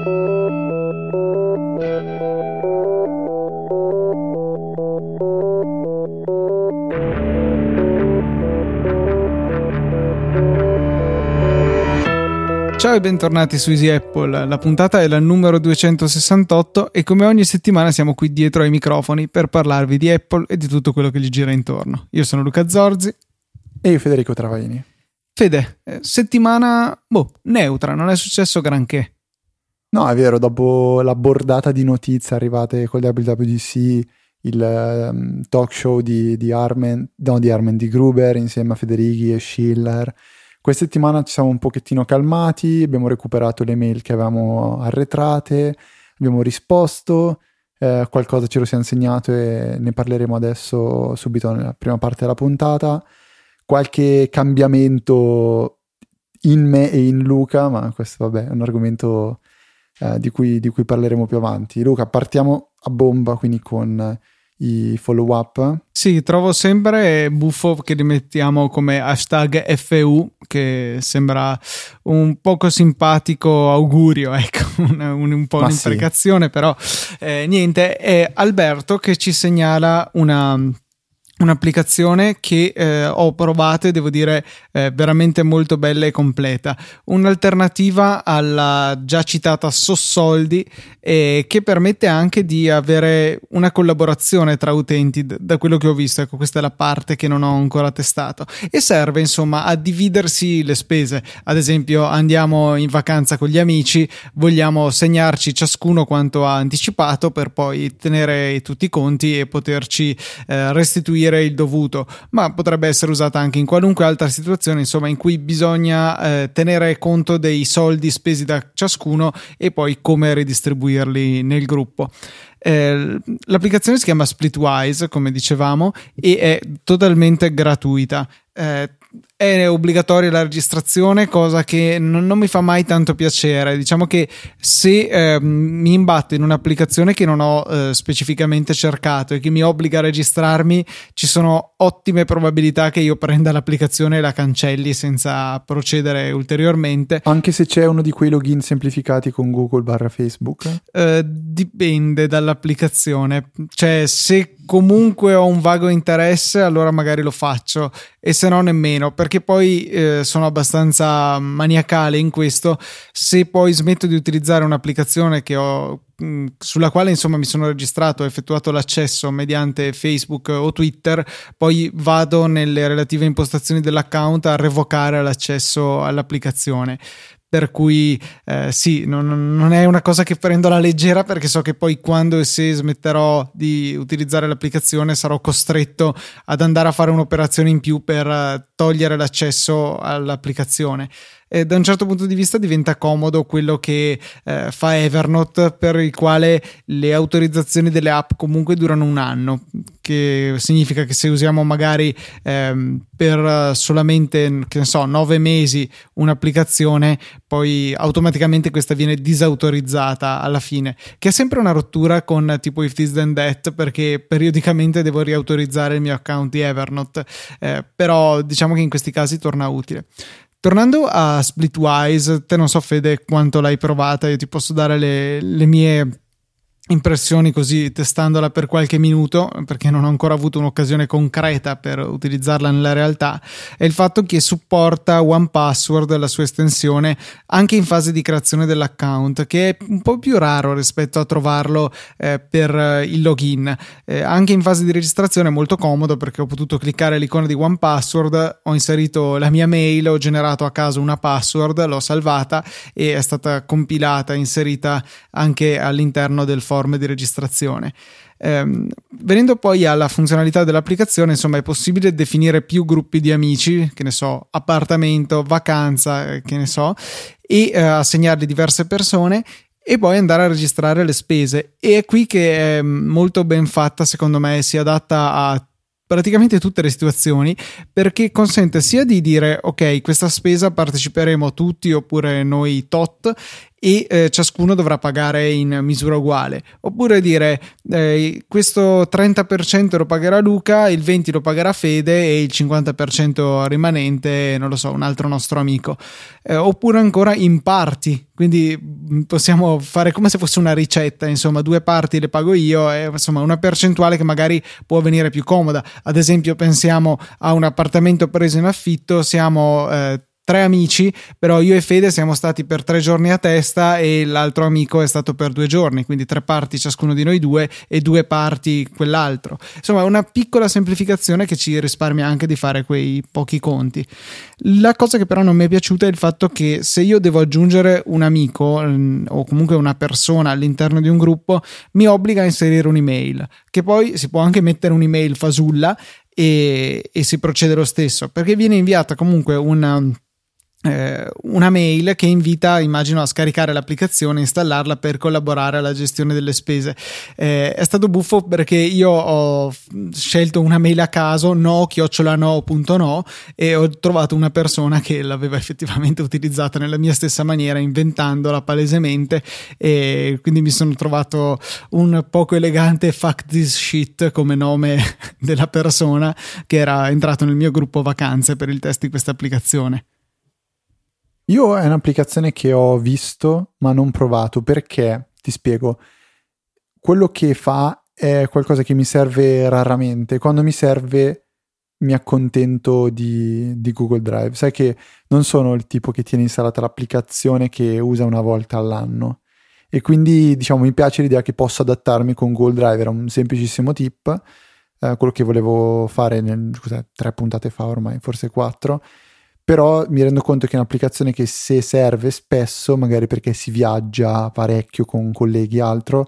Ciao e bentornati su Easy Apple, la puntata è la numero 268 e come ogni settimana siamo qui dietro ai microfoni per parlarvi di Apple e di tutto quello che gli gira intorno. Io sono Luca Zorzi e io Federico Travaini. Fede, eh, settimana boh, neutra, non è successo granché. No, è vero, dopo la bordata di notizie arrivate col WWDC, il um, talk show di, di Armen, no di Armen, di Gruber insieme a Federighi e Schiller questa settimana ci siamo un pochettino calmati, abbiamo recuperato le mail che avevamo arretrate, abbiamo risposto, eh, qualcosa ce lo si è insegnato e ne parleremo adesso subito nella prima parte della puntata. Qualche cambiamento in me e in Luca, ma questo vabbè è un argomento eh, di, cui, di, cui, parleremo più avanti. Luca, partiamo a bomba quindi con i follow up. Sì, trovo sempre buffo che li mettiamo come hashtag FU, che sembra un poco simpatico augurio, ecco, un, un, un po' Ma un'imprecazione, sì. però eh, niente, è Alberto che ci segnala una un'applicazione che eh, ho provato e devo dire eh, veramente molto bella e completa. Un'alternativa alla già citata Sossoldi eh, che permette anche di avere una collaborazione tra utenti da quello che ho visto. Ecco, questa è la parte che non ho ancora testato e serve insomma a dividersi le spese. Ad esempio, andiamo in vacanza con gli amici, vogliamo segnarci ciascuno quanto ha anticipato per poi tenere tutti i conti e poterci eh, restituire dire il dovuto, ma potrebbe essere usata anche in qualunque altra situazione, insomma, in cui bisogna eh, tenere conto dei soldi spesi da ciascuno e poi come ridistribuirli nel gruppo. Eh, l'applicazione si chiama Splitwise, come dicevamo, e è totalmente gratuita. Eh, è obbligatoria la registrazione, cosa che non, non, mi fa mai tanto piacere. Diciamo che se eh, mi imbatto in un'applicazione che non ho eh, specificamente cercato e che mi obbliga a registrarmi, ci sono ottime probabilità che io prenda l'applicazione e la cancelli senza procedere ulteriormente. Anche se c'è uno di quei login semplificati con Google barra Facebook? Eh, dipende dall'applicazione. Cioè, se comunque ho un vago interesse, allora magari lo faccio e se no nemmeno, perché poi eh, sono abbastanza maniacale in questo. Se poi smetto di utilizzare un'applicazione che ho mm, sulla quale insomma mi sono registrato, ho effettuato l'accesso mediante Facebook o Twitter, poi vado nelle relative impostazioni dell'account a revocare l'accesso all'applicazione per cui eh, sì, non, non, è una cosa che prendo alla leggera perché so che poi quando e se smetterò di utilizzare l'applicazione sarò costretto ad andare a fare un'operazione in più per eh, togliere l'accesso all'applicazione eh, da un certo punto di vista diventa comodo quello che eh, fa Evernote per il quale le autorizzazioni delle app comunque durano un anno che significa che se usiamo magari ehm, per solamente che ne so nove mesi un'applicazione poi automaticamente questa viene disautorizzata alla fine che è sempre una rottura con tipo if this then that perché periodicamente devo riautorizzare il mio account di Evernote. Eh, però diciamo che in questi casi torna utile Tornando a Splitwise, te non so Fede quanto l'hai provata, io ti posso dare le, le mie impressioni così testandola per qualche minuto perché non ho ancora avuto un'occasione concreta per utilizzarla nella realtà è il fatto che supporta One Password la sua estensione anche in fase di creazione dell'account che è un po' più raro rispetto a trovarlo eh, per eh, il login. Eh, anche in fase di registrazione è molto comodo perché ho potuto cliccare l'icona di One Password ho inserito la mia mail ho generato a caso una password l'ho salvata e è stata compilata inserita anche all'interno del form forme di registrazione. Eh, venendo poi alla funzionalità dell'applicazione, insomma, è possibile definire più gruppi di amici, che ne so, appartamento, vacanza, eh, che ne so, e eh, assegnarli diverse persone e poi andare a registrare le spese. E è qui che è molto ben fatta, secondo me, si adatta a praticamente tutte le situazioni perché consente sia di dire ok questa spesa parteciperemo tutti oppure noi tot e eh, ciascuno dovrà pagare in misura uguale. Oppure dire eh, questo 30% lo pagherà Luca, il 20% lo pagherà Fede e il 50% rimanente, non lo so, un altro nostro amico. Eh, oppure ancora in parti, quindi mm, possiamo fare come se fosse una ricetta, insomma, due parti le pago io e insomma una percentuale che magari può venire più comoda. Ad esempio, pensiamo a un appartamento preso in affitto, siamo eh, tre amici, però io e Fede siamo stati per tre giorni a testa e l'altro amico è stato per due giorni, quindi tre parti ciascuno di noi due e due parti quell'altro. Insomma, una piccola semplificazione che ci risparmia anche di fare quei pochi conti. La cosa che però non mi è piaciuta è il fatto che se io devo aggiungere un amico mm, o comunque una persona all'interno di un gruppo, mi obbliga a inserire un'email, che poi si può anche mettere un'email fasulla e, e si procede lo stesso, perché viene inviata comunque una eh, una mail che invita, immagino, a scaricare l'applicazione, installarla per collaborare alla gestione delle spese. Eh, è stato buffo perché io ho scelto una mail a caso, no chiocciolano.no e ho trovato una persona che l'aveva effettivamente utilizzata nella mia stessa maniera, inventandola palesemente e quindi mi sono trovato un poco elegante fuck this shit come nome della persona che era entrato nel mio gruppo vacanze per il test di questa applicazione. Io è un'applicazione che ho visto ma non provato perché, ti spiego, quello che fa è qualcosa che mi serve raramente. Quando mi serve mi accontento di, di, Google Drive. Sai che non sono il tipo che tiene installata l'applicazione che usa una volta all'anno. E quindi diciamo mi piace l'idea che posso adattarmi con Google Drive. Era un semplicissimo tip, eh, quello che volevo fare nel, tre puntate fa ormai, forse quattro però mi rendo conto che è un'applicazione che se serve spesso, magari perché si viaggia parecchio con colleghi e altro,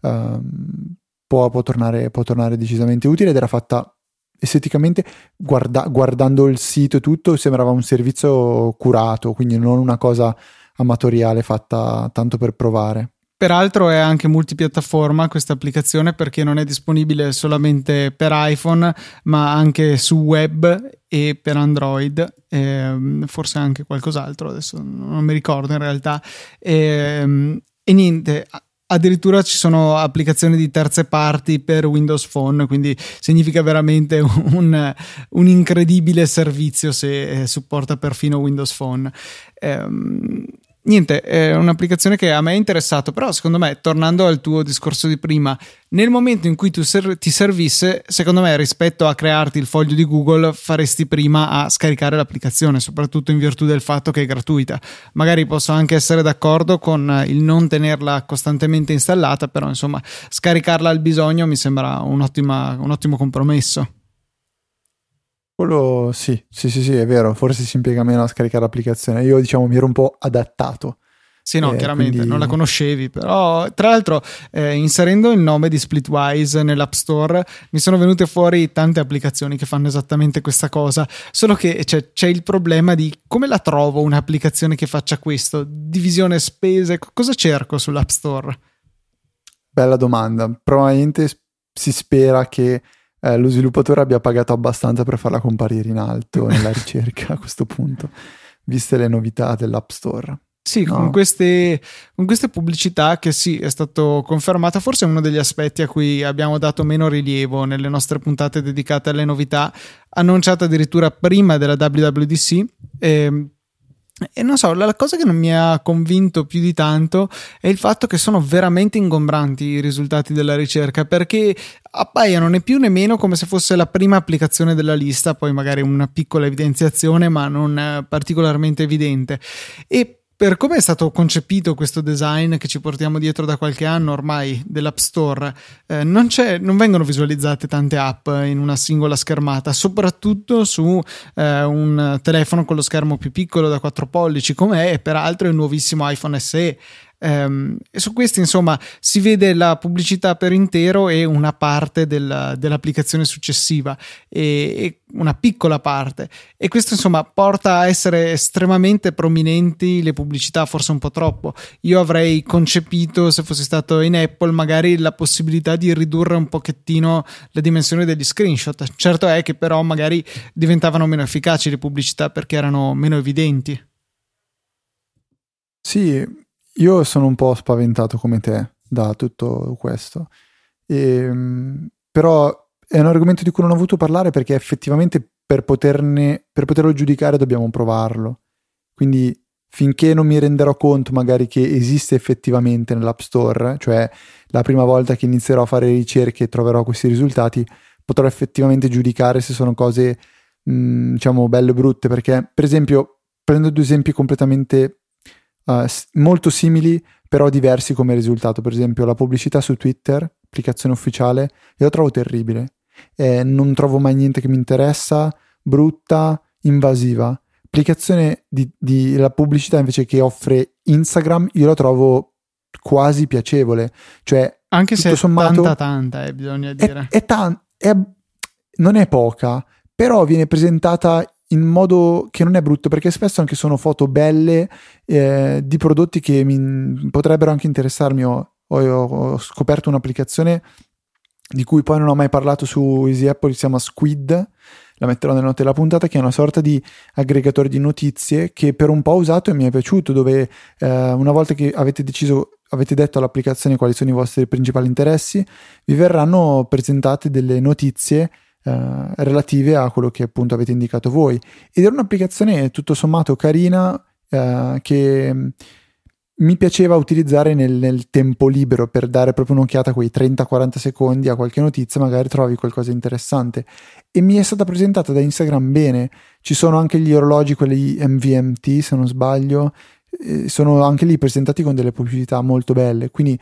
um, può, può, tornare, può, tornare, decisamente utile ed era fatta esteticamente, guarda, guardando il sito e tutto, sembrava un servizio curato, quindi non una cosa amatoriale fatta tanto per provare. Peraltro è anche multipiattaforma questa applicazione perché non è disponibile solamente per iPhone ma anche su web e per Android, e forse anche qualcos'altro, adesso non mi ricordo in realtà. E, e niente, addirittura ci sono applicazioni di terze parti per Windows Phone, quindi significa veramente un, un incredibile servizio se supporta perfino Windows Phone. Ehm, niente, è un'applicazione che a me è interessato, però secondo me, tornando al tuo discorso di prima, nel momento in cui tu ser- ti servisse, secondo me rispetto a crearti il foglio di Google, faresti prima a scaricare l'applicazione, soprattutto in virtù del fatto che è gratuita. Magari posso anche essere d'accordo con il non tenerla costantemente installata, però insomma, scaricarla al bisogno mi sembra un, un ottimo compromesso. Quello sì, sì, sì, sì, è vero, forse si impiega meno a scaricare l'applicazione. Io diciamo mi ero un po' adattato. Sì, no, eh, chiaramente quindi... non la conoscevi, però tra l'altro eh, inserendo il nome di Splitwise nell'App Store mi sono venute fuori tante applicazioni che fanno esattamente questa cosa, solo che c'è, c'è il problema di come la trovo un'applicazione che faccia questo, divisione spese, cosa cerco sull'App Store? Bella domanda, probabilmente si spera che eh, lo sviluppatore abbia pagato abbastanza per farla comparire in alto nella ricerca a questo punto, viste le novità dell'App Store. Sì, no. con, queste, con, queste, pubblicità che sì, è stato confermata, forse è uno degli aspetti a cui abbiamo dato meno rilievo nelle nostre puntate dedicate alle novità, annunciate addirittura prima della WWDC. Eh, e non so, la cosa che non mi ha convinto più di tanto è il fatto che sono veramente ingombranti i risultati della ricerca perché appaiono né più né meno come se fosse la prima applicazione della lista, poi magari una piccola evidenziazione ma non particolarmente evidente. E per come è stato concepito questo design che ci portiamo dietro da qualche anno ormai dell'App Store, eh, non, non, vengono visualizzate tante app in una singola schermata, soprattutto su eh, un telefono con lo schermo più piccolo da 4 pollici, come è peraltro il nuovissimo iPhone SE. Um, e su questi, insomma, si vede la pubblicità per intero e una parte del, dell'applicazione successiva, e, e, una piccola parte. E questo, insomma, porta a essere estremamente prominenti le pubblicità, forse un po' troppo. Io avrei concepito, se fossi stato in Apple, magari la possibilità di ridurre un pochettino la dimensione degli screenshot. Certo è che, però, magari diventavano meno efficaci le pubblicità perché erano meno evidenti. Sì, io sono un po' spaventato come te da tutto questo. E, ehm, però è un argomento di cui non ho voluto parlare perché effettivamente per, poterne, per poterlo giudicare dobbiamo provarlo. Quindi finché non mi renderò conto magari che esiste effettivamente nell'App Store, cioè la prima volta che inizierò a fare ricerche e troverò questi risultati, potrò effettivamente giudicare se sono cose, mh, diciamo, belle o brutte. Perché, per esempio, prendo due esempi completamente uh, molto simili, però diversi come risultato. Per esempio, la pubblicità su Twitter, applicazione ufficiale, io la trovo terribile. Eh, non trovo mai niente che mi interessa, brutta, invasiva l'applicazione di, di, la pubblicità invece che offre Instagram io la trovo quasi piacevole. Cioè, anche se è sommato, tanta tanta, eh, bisogna dire. È, è tan- è, non è poca, però viene presentata in modo che non è brutto perché spesso anche sono foto belle eh, di prodotti che mi potrebbero anche interessarmi. Ho, ho, ho, scoperto un'applicazione di cui poi non ho mai parlato su Easy Apple, si chiama Squid, la metterò nelle note della puntata, che è una sorta di aggregatore di notizie che per un po' ho usato e mi è piaciuto, dove eh, una volta che avete deciso, avete detto all'applicazione quali sono i vostri principali interessi, vi verranno presentate delle notizie eh, relative a quello che appunto avete indicato voi. Ed era un'applicazione tutto sommato carina eh, che mi piaceva utilizzare nel, nel, tempo libero per dare proprio un'occhiata a quei 30-40 secondi a qualche notizia, magari trovi qualcosa di interessante. E mi è stata presentata da Instagram bene. Ci sono anche gli orologi, quelli MVMT se non sbaglio, sono anche lì presentati con delle pubblicità molto belle. Quindi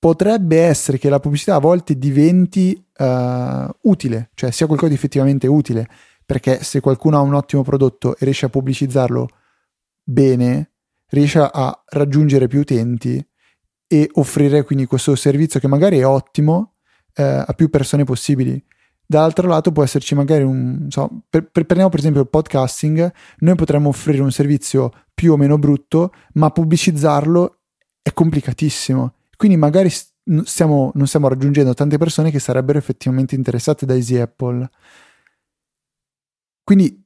potrebbe essere che la pubblicità a volte diventi uh, utile, cioè sia qualcosa di effettivamente utile, perché se qualcuno ha un ottimo prodotto e riesce a pubblicizzarlo bene, riesce a raggiungere più utenti e offrire quindi questo servizio che magari è ottimo eh, a più persone possibili. Dall'altro lato può esserci magari un, so, per, per, prendiamo per esempio il podcasting, noi potremmo offrire un servizio più o meno brutto, ma pubblicizzarlo è complicatissimo. Quindi magari stiamo, non stiamo raggiungendo tante persone che sarebbero effettivamente interessate da Easy Apple. Quindi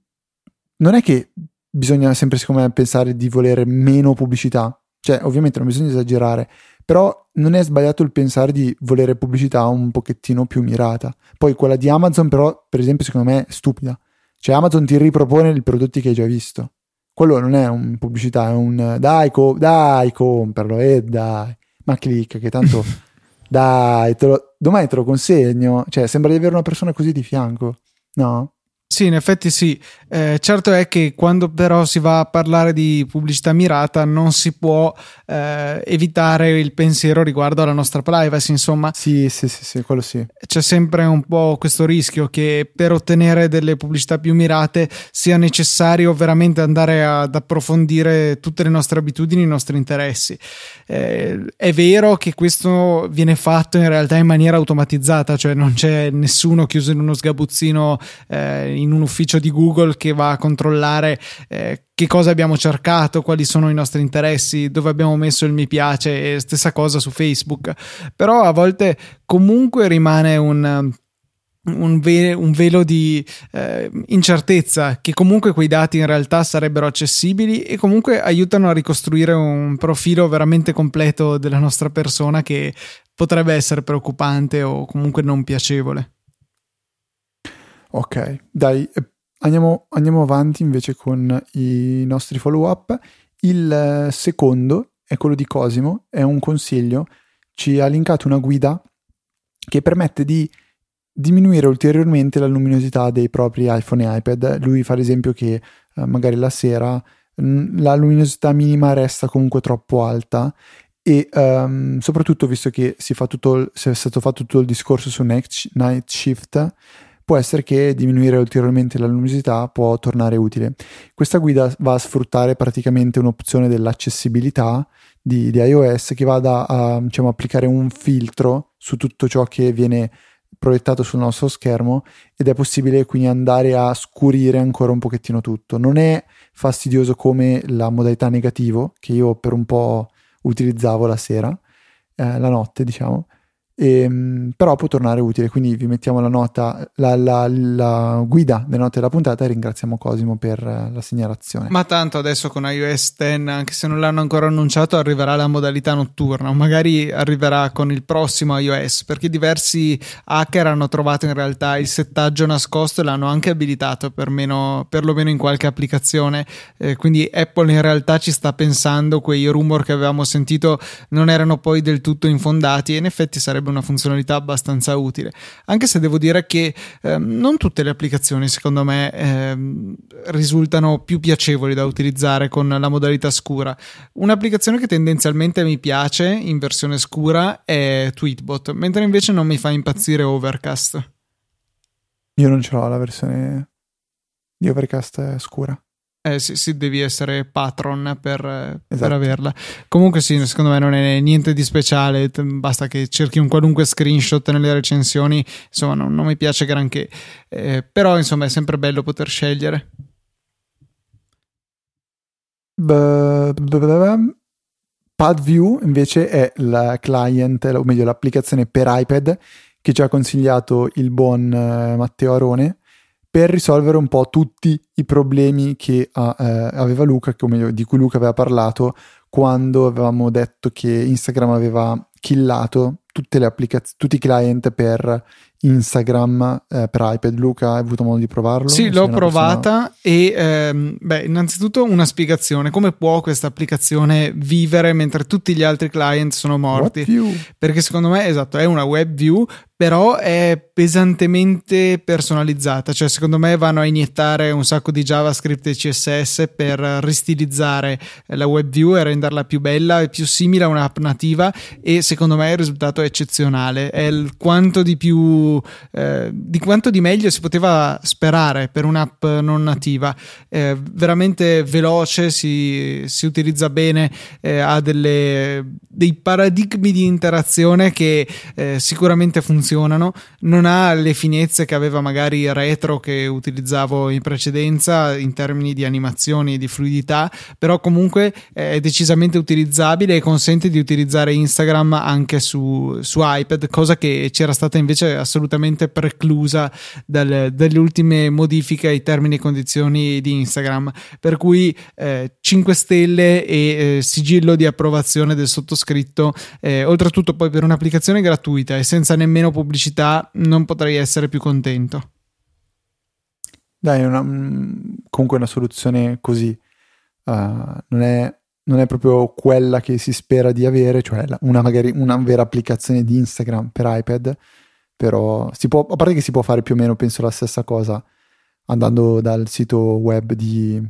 non è che bisogna sempre, secondo me, pensare di volere meno pubblicità. Cioè, ovviamente non bisogna esagerare, però non è sbagliato il pensare di volere pubblicità un pochettino più mirata. Poi quella di Amazon, però, per esempio, secondo me è stupida. Cioè, Amazon ti ripropone i prodotti che hai già visto. Quello non è un pubblicità, è un dai, co- dai, compralo, e eh, dai. Ma clicca, che tanto dai, te lo, domani te lo consegno. Cioè, sembra di avere una persona così di fianco, no? Sì, in effetti sì. Eh, certo è che quando però si va a parlare di pubblicità mirata non si può eh, evitare il pensiero riguardo alla nostra privacy, insomma. Sì, sì, sì, sì, quello sì. C'è sempre un po' questo rischio che per ottenere delle pubblicità più mirate sia necessario veramente andare ad approfondire tutte le nostre abitudini, i nostri interessi. Eh, è vero che questo viene fatto in realtà in maniera automatizzata, cioè non c'è nessuno chiuso in uno sgabuzzino eh, in un ufficio di Google che va a controllare eh, che cosa abbiamo cercato, quali sono i nostri interessi, dove abbiamo messo il mi piace e stessa cosa su Facebook. Però a volte comunque rimane un un, ve- un, velo di eh, incertezza che comunque quei dati in realtà sarebbero accessibili e comunque aiutano a ricostruire un profilo veramente completo della nostra persona che potrebbe essere preoccupante o comunque non piacevole. Ok, dai, eh, andiamo, andiamo avanti invece con i nostri follow up. Il eh, secondo è quello di Cosimo, è un consiglio, ci ha linkato una guida che permette di diminuire ulteriormente la luminosità dei propri iPhone e iPad. Lui fa l'esempio che eh, magari la sera la luminosità minima resta comunque troppo alta e um, soprattutto visto che si, fa tutto, si è stato fatto tutto il discorso su night Shift può essere che diminuire ulteriormente la luminosità può tornare utile. Questa guida va a sfruttare praticamente un'opzione dell'accessibilità di, di iOS che vada a diciamo, applicare un filtro su tutto ciò che viene proiettato sul nostro schermo ed è possibile quindi andare a scurire ancora un pochettino tutto. Non è fastidioso come la modalità negativo che io per un po' utilizzavo la sera, eh, la notte diciamo, e, ehm, però può tornare utile. Quindi vi mettiamo la nota, la, la, la guida delle note della puntata e ringraziamo Cosimo per eh, la segnalazione. Ma tanto adesso con iOS 10, anche se non l'hanno ancora annunciato, arriverà la modalità notturna, o magari arriverà con il prossimo iOS, perché diversi hacker hanno trovato in realtà il settaggio nascosto e l'hanno anche abilitato per meno, perlomeno in qualche applicazione. Eh, quindi Apple in realtà ci sta pensando, quei rumor che avevamo sentito non erano poi del tutto infondati e in effetti sarebbe sarebbe una funzionalità abbastanza utile. Anche se devo dire che eh, non tutte le applicazioni, secondo me, eh, risultano più piacevoli da utilizzare con la modalità scura. Un'applicazione che tendenzialmente mi piace in versione scura è Tweetbot, mentre invece non mi fa impazzire Overcast. Io non ce l'ho la versione di Overcast scura. Eh, sì, sì, devi essere patron per, esatto. per, averla. Comunque, sì, secondo me non è niente di speciale. Basta che cerchi un qualunque screenshot nelle recensioni. Insomma, non, non mi piace granché. Eh, però, insomma, è sempre bello poter scegliere. PadView invece è la client, o meglio l'applicazione per iPad che ci ha consigliato il buon eh, Matteo Arone per risolvere un po' tutti i problemi che ah, eh, aveva Luca, o meglio, di cui Luca aveva parlato quando avevamo detto che Instagram aveva killato tutti i client per Instagram eh, per iPad. Luca, hai avuto modo di provarlo? Sì, l'ho provata persona... e ehm, beh, innanzitutto una spiegazione. Come può questa applicazione vivere mentre tutti gli altri client sono morti? Perché secondo me, esatto, è una web view, però è pesantemente personalizzata, cioè secondo me vanno a iniettare un sacco di JavaScript e CSS per ristilizzare la web view e renderla più bella e più simile a un'app nativa e secondo me il risultato è eccezionale, è il quanto di più eh, di quanto di meglio si poteva sperare per un'app non nativa, eh, veramente veloce, si, si utilizza bene, eh, ha delle, dei paradigmi di interazione che eh, sicuramente funzionano. Non ha le finezze che aveva magari retro che utilizzavo in precedenza in termini di animazioni e di fluidità, però comunque è decisamente utilizzabile e consente di utilizzare Instagram anche su, su iPad, cosa che c'era stata invece assolutamente preclusa dal, dalle ultime modifiche ai termini e condizioni di Instagram, per cui eh, 5 stelle e eh, sigillo di approvazione del sottoscritto, eh, oltretutto poi per un'applicazione gratuita e senza nemmeno pubblicità non potrei essere più contento. Dai, una, mm, comunque una soluzione così. Uh, non, è, non, è, proprio quella che si spera di avere, cioè una, magari una vera applicazione di Instagram per iPad, però si può, a parte che si può fare più o meno, penso la stessa cosa andando dal sito web di,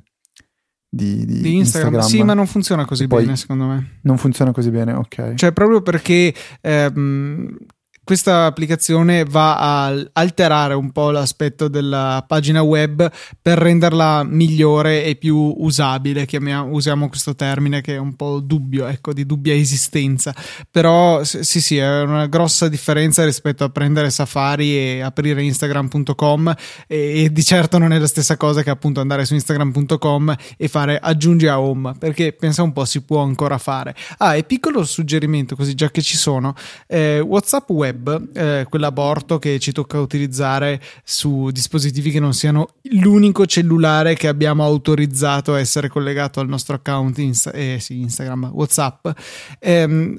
di, di, di Instagram. Instagram. Sì, ma non funziona così bene, secondo me. Non funziona così bene, ok. Cioè, proprio perché ehm, questa applicazione va a alterare un po' l'aspetto della pagina web per renderla migliore e più usabile, chiamiamo, usiamo questo termine che è un po' dubbio, ecco, di dubbia esistenza, però sì sì è una grossa differenza rispetto a prendere Safari e aprire instagram.com e, e di certo non è la stessa cosa che appunto andare su instagram.com e fare aggiungi a home, perché pensa un po' si può ancora fare. Ah, e piccolo suggerimento così già che ci sono, eh, WhatsApp web web, eh, quell'aborto che ci tocca utilizzare su dispositivi che non siano l'unico cellulare che abbiamo autorizzato a essere collegato al nostro account Insta- eh, sì, Instagram, WhatsApp. Ehm,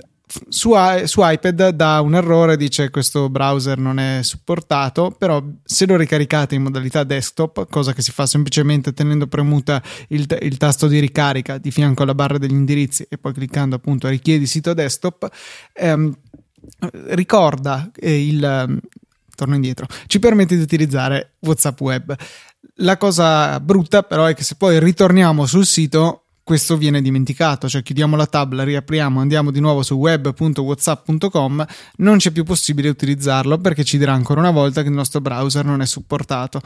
su, su, iPad dà un errore, dice questo browser non è supportato, però se lo ricaricate in modalità desktop, cosa che si fa semplicemente tenendo premuta il, il tasto di ricarica di fianco alla barra degli indirizzi e poi cliccando appunto richiedi sito desktop, ehm, ricorda eh, il ehm, torno indietro, ci permette di utilizzare WhatsApp web. La cosa brutta però è che se poi ritorniamo sul sito questo viene dimenticato, cioè chiudiamo la tab, la riapriamo, andiamo di nuovo su web.whatsapp.com, non c'è più possibile utilizzarlo perché ci dirà ancora una volta che il nostro browser non è supportato.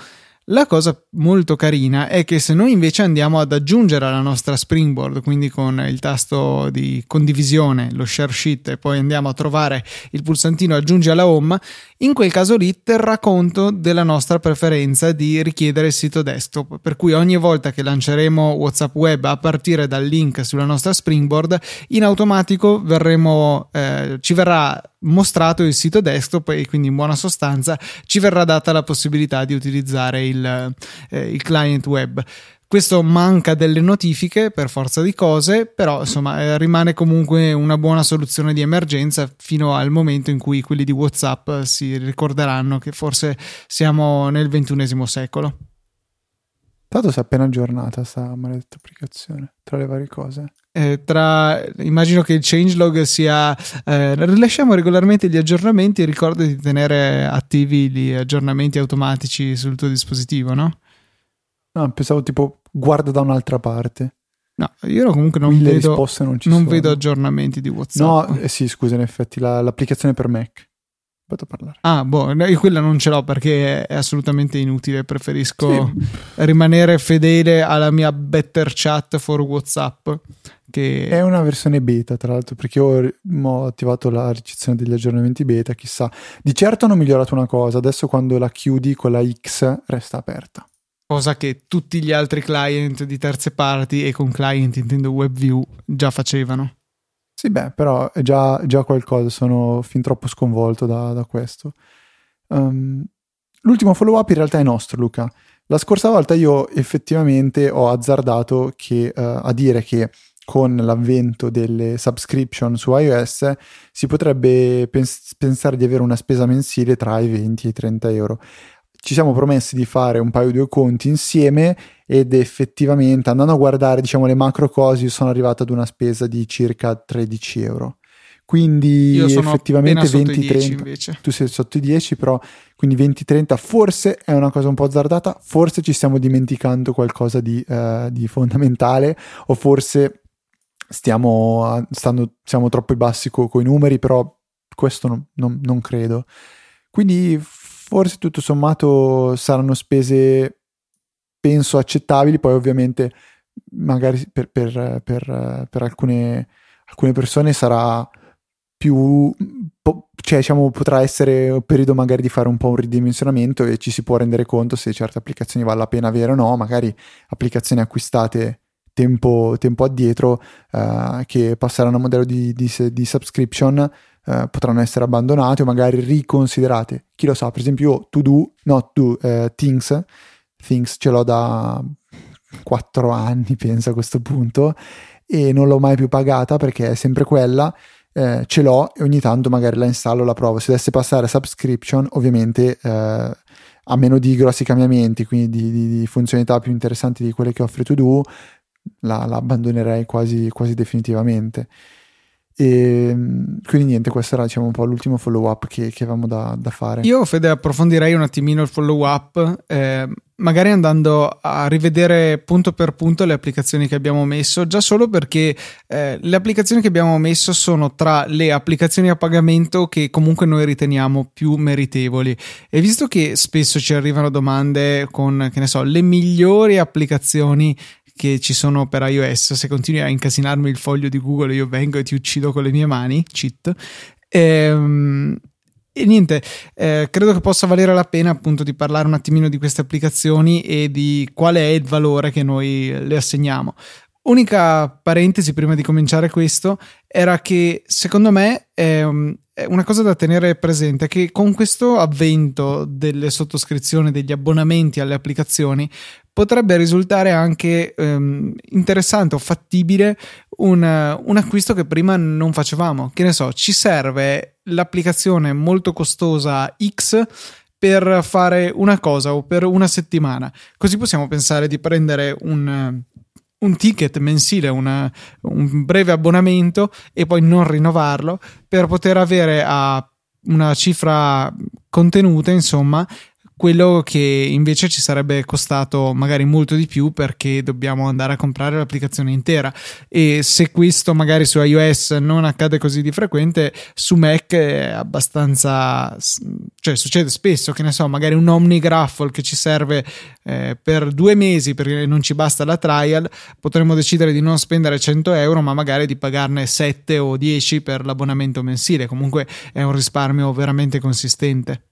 La cosa molto carina è che se noi invece andiamo ad aggiungere alla nostra Springboard, quindi con il tasto di condivisione, lo share sheet e poi andiamo a trovare il pulsantino aggiungi alla home, in quel caso lì terrà conto della nostra preferenza di richiedere il sito desktop, per cui ogni volta che lanceremo WhatsApp web a partire dal link sulla nostra Springboard, in automatico verremo, eh, ci verrà mostrato il sito desktop e quindi in buona sostanza ci verrà data la possibilità di utilizzare il, eh, il client web. Questo manca delle notifiche per forza di cose, però insomma eh, rimane comunque una buona soluzione di emergenza fino al momento in cui quelli di WhatsApp si ricorderanno che forse siamo nel ventunesimo secolo. Tanto si è appena aggiornata questa maledetta applicazione, tra le varie cose. Eh, tra, immagino che il changelog sia eh, rilasciamo regolarmente gli aggiornamenti e ricorda di tenere attivi gli aggiornamenti automatici sul tuo dispositivo, no? No, pensavo tipo guarda da un'altra parte. No, io comunque non, Mille vedo, non ci non vedo aggiornamenti di WhatsApp. No, eh, sì, scusa, in effetti la- l'applicazione per Mac. Vado a parlare. Ah, boh, io quella non ce l'ho perché è assolutamente inutile. Preferisco Sì. rimanere fedele alla mia Better Chat for WhatsApp. Che È una versione beta, tra l'altro, perché ho, ho attivato la ricezione degli aggiornamenti beta, chissà. Di certo hanno migliorato una cosa, adesso quando la chiudi con la X resta aperta. cosa che tutti gli altri client di terze parti e con client intendo WebView già facevano. Sì, beh, però è già, già qualcosa, sono fin troppo sconvolto da, da questo. Um, l'ultimo follow up in realtà è nostro, Luca. La scorsa volta io effettivamente ho azzardato che, eh, a dire che con l'avvento delle subscription su iOS si potrebbe pens- pensare di avere una spesa mensile tra i 20 e i 30 euro. Ci siamo promessi di fare un paio di conti insieme ed effettivamente andando a guardare diciamo le macro cose io sono arrivato ad una spesa di circa 13 euro. Quindi effettivamente appena sotto i 20-30 10 invece. tu sei sotto i 10, però quindi 20-30 forse è una cosa un po' azzardata, forse ci stiamo dimenticando qualcosa di, eh, di fondamentale o forse stiamo, stando, siamo troppo bassi con i numeri, però questo non, non- non credo. Quindi forse tutto sommato saranno spese, penso, accettabili, poi ovviamente magari per, per- per- per alcune, alcune persone sarà più po- cioè diciamo potrà essere un periodo magari di fare un po' un ridimensionamento e ci si può rendere conto se certe applicazioni vale la pena avere o no. Magari applicazioni acquistate tempo, tempo addietro eh, che passeranno a modello di, di, di subscription eh, potranno essere abbandonate o magari riconsiderate chi lo sa per esempio io To Do no To eh, Things Things ce l'ho da 4 anni penso a questo punto e non l'ho mai più pagata perché è sempre quella eh, ce l'ho e ogni tanto magari la installo la provo. Se dovesse passare a subscription, ovviamente eh, a meno di grossi cambiamenti, quindi di, di- di funzionalità più interessanti di quelle che offre To Do, la, la abbandonerei quasi, quasi definitivamente. E, mm, quindi niente, questo era diciamo un po' l'ultimo follow up che, che avevamo da, da fare. Io, Fede, approfondirei un attimino il follow up, eh, magari andando a rivedere punto per punto le applicazioni che abbiamo messo, già solo perché eh, le applicazioni che abbiamo messo sono tra le applicazioni a pagamento che comunque noi riteniamo più meritevoli. E visto che spesso ci arrivano domande con, che ne so, le migliori applicazioni che ci sono per iOS, se continui a incasinarmi il foglio di Google io vengo e ti uccido con le mie mani, cheat. Ehm, e niente, eh, credo che possa valere la pena appunto di parlare un attimino di queste applicazioni e di quale è il valore che noi le assegniamo. Unica parentesi prima di cominciare questo era che secondo me è, um, è una cosa da tenere presente che con questo avvento delle sottoscrizioni, degli abbonamenti alle applicazioni, potrebbe risultare anche ehm, interessante o fattibile un, un acquisto che prima non facevamo. Che ne so, ci serve l'applicazione molto costosa X per fare una cosa o per una settimana. Così possiamo pensare di prendere un, un ticket mensile, una- un breve abbonamento e poi non rinnovarlo per poter avere a una cifra contenuta, insomma, quello che invece ci sarebbe costato magari molto di più perché dobbiamo andare a comprare l'applicazione intera. E se questo magari su iOS non accade così di frequente su Mac è abbastanza cioè succede spesso che ne so magari un OmniGraffle che ci serve eh, per due mesi perché non ci basta la trial potremmo decidere di non spendere 100 euro ma magari di pagarne 7 o 10 per l'abbonamento mensile. Comunque è un risparmio veramente consistente